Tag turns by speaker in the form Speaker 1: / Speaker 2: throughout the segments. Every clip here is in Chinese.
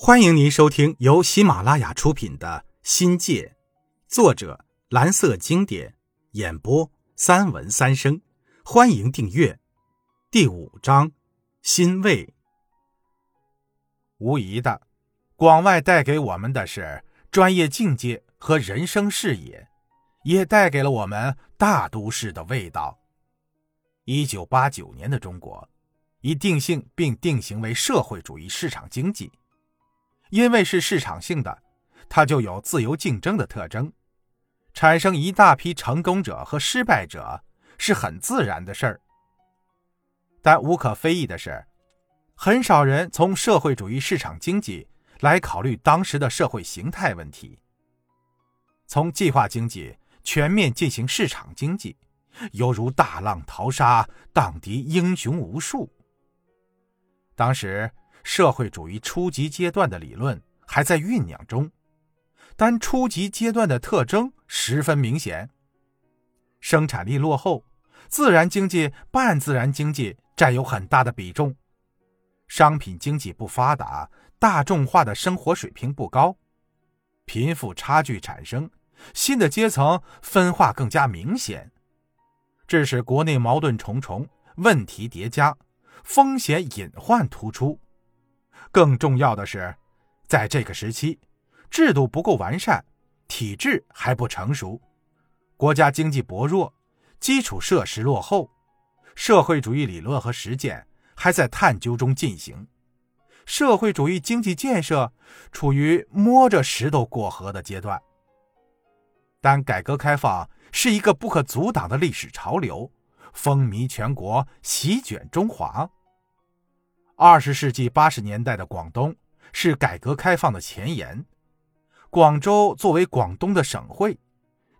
Speaker 1: 欢迎您收听由喜马拉雅出品的《新界》，作者蓝色经典，演播三文三生。欢迎订阅。第五章，欣慰。
Speaker 2: 无疑的，广外带给我们的是专业境界和人生视野，也带给了我们大都市的味道。一九八九年的中国，已定性并定型为社会主义市场经济。因为是市场性的，它就有自由竞争的特征，产生一大批成功者和失败者是很自然的事儿。但无可非议的是，很少人从社会主义市场经济来考虑当时的社会形态问题。从计划经济全面进行市场经济，犹如大浪淘沙，荡涤英雄无数。当时。社会主义初级阶段的理论还在酝酿中，但初级阶段的特征十分明显：生产力落后，自然经济、半自然经济占有很大的比重；商品经济不发达，大众化的生活水平不高，贫富差距产生，新的阶层分化更加明显，致使国内矛盾重重，问题叠加，风险隐患突出。更重要的是，在这个时期，制度不够完善，体制还不成熟，国家经济薄弱，基础设施落后，社会主义理论和实践还在探究中进行，社会主义经济建设处于摸着石头过河的阶段。但改革开放是一个不可阻挡的历史潮流，风靡全国，席卷中华。二十世纪八十年代的广东是改革开放的前沿。广州作为广东的省会，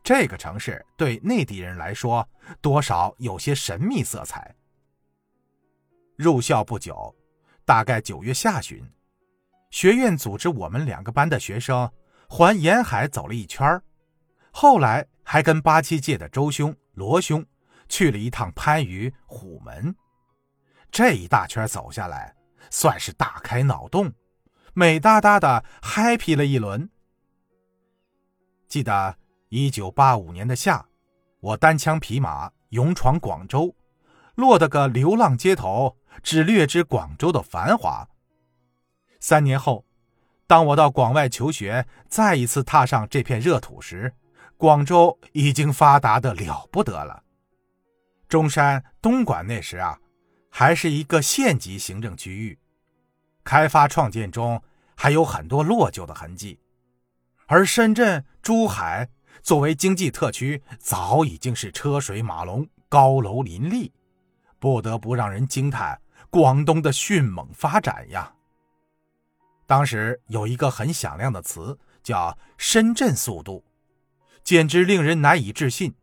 Speaker 2: 这个城市对内地人来说多少有些神秘色彩。入校不久，大概九月下旬，学院组织我们两个班的学生环沿海走了一圈后来还跟八七届的周兄、罗兄去了一趟番禺、虎门。这一大圈走下来，算是大开脑洞，美哒哒的 happy 了一轮。记得一九八五年的夏，我单枪匹马勇闯广州，落得个流浪街头，只略知广州的繁华。三年后，当我到广外求学，再一次踏上这片热土时，广州已经发达的了不得了。中山、东莞那时啊。还是一个县级行政区域，开发创建中还有很多落旧的痕迹，而深圳、珠海作为经济特区，早已经是车水马龙、高楼林立，不得不让人惊叹广东的迅猛发展呀。当时有一个很响亮的词叫“深圳速度”，简直令人难以置信。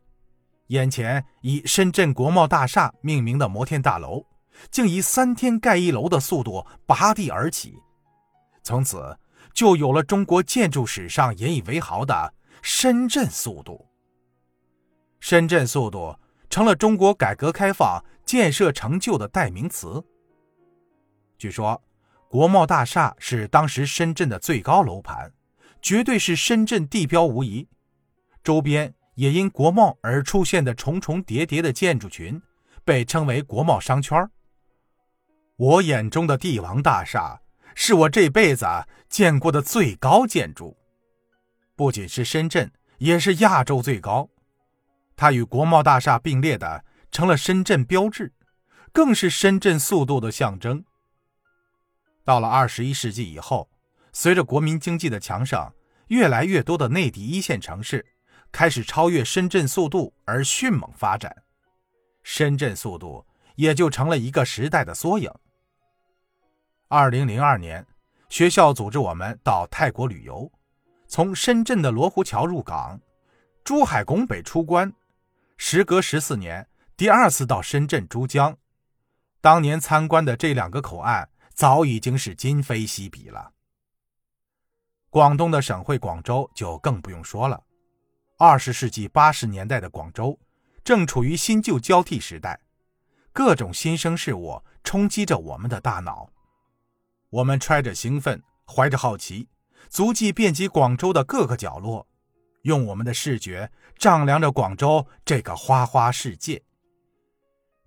Speaker 2: 眼前以深圳国贸大厦命名的摩天大楼。竟以三天盖一楼的速度拔地而起，从此就有了中国建筑史上引以为豪的“深圳速度”。深圳速度成了中国改革开放建设成就的代名词。据说，国贸大厦是当时深圳的最高楼盘，绝对是深圳地标无疑。周边也因国贸而出现的重重叠叠的建筑群，被称为国贸商圈。我眼中的帝王大厦是我这辈子见过的最高建筑，不仅是深圳，也是亚洲最高。它与国贸大厦并列的，成了深圳标志，更是深圳速度的象征。到了二十一世纪以后，随着国民经济的强盛，越来越多的内地一线城市开始超越深圳速度而迅猛发展，深圳速度也就成了一个时代的缩影。二零零二年，学校组织我们到泰国旅游，从深圳的罗湖桥入港，珠海拱北出关。时隔十四年，第二次到深圳珠江，当年参观的这两个口岸早已经是今非昔比了。广东的省会广州就更不用说了。二十世纪八十年代的广州，正处于新旧交替时代，各种新生事物冲击着我们的大脑。我们揣着兴奋，怀着好奇，足迹遍及广州的各个角落，用我们的视觉丈量着广州这个花花世界。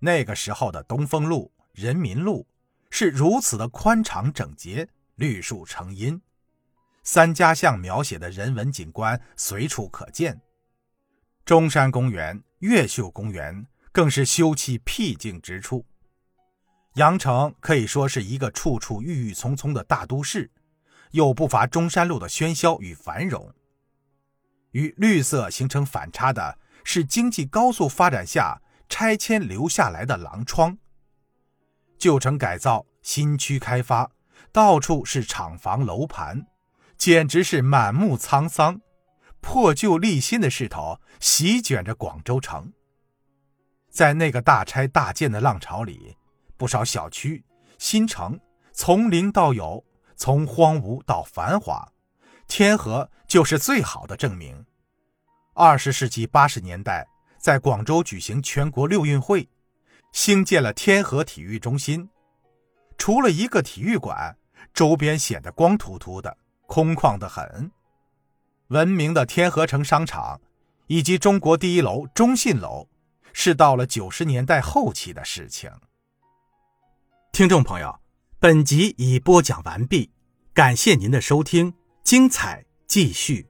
Speaker 2: 那个时候的东风路、人民路是如此的宽敞整洁，绿树成荫，三家巷描写的人文景观随处可见。中山公园、越秀公园更是修葺僻静之处。羊城可以说是一个处处郁郁葱葱的大都市，又不乏中山路的喧嚣与繁荣。与绿色形成反差的是经济高速发展下。拆迁留下来的狼疮，旧城改造、新区开发，到处是厂房楼盘，简直是满目沧桑，破旧立新的势头席卷着广州城。在那个大拆大建的浪潮里，不少小区、新城从零到有，从荒芜到繁华，天河就是最好的证明。二十世纪八十年代。在广州举行全国六运会，兴建了天河体育中心。除了一个体育馆，周边显得光秃秃的，空旷得很。闻名的天河城商场，以及中国第一楼中信楼，是到了九十年代后期的事情。
Speaker 1: 听众朋友，本集已播讲完毕，感谢您的收听，精彩继续。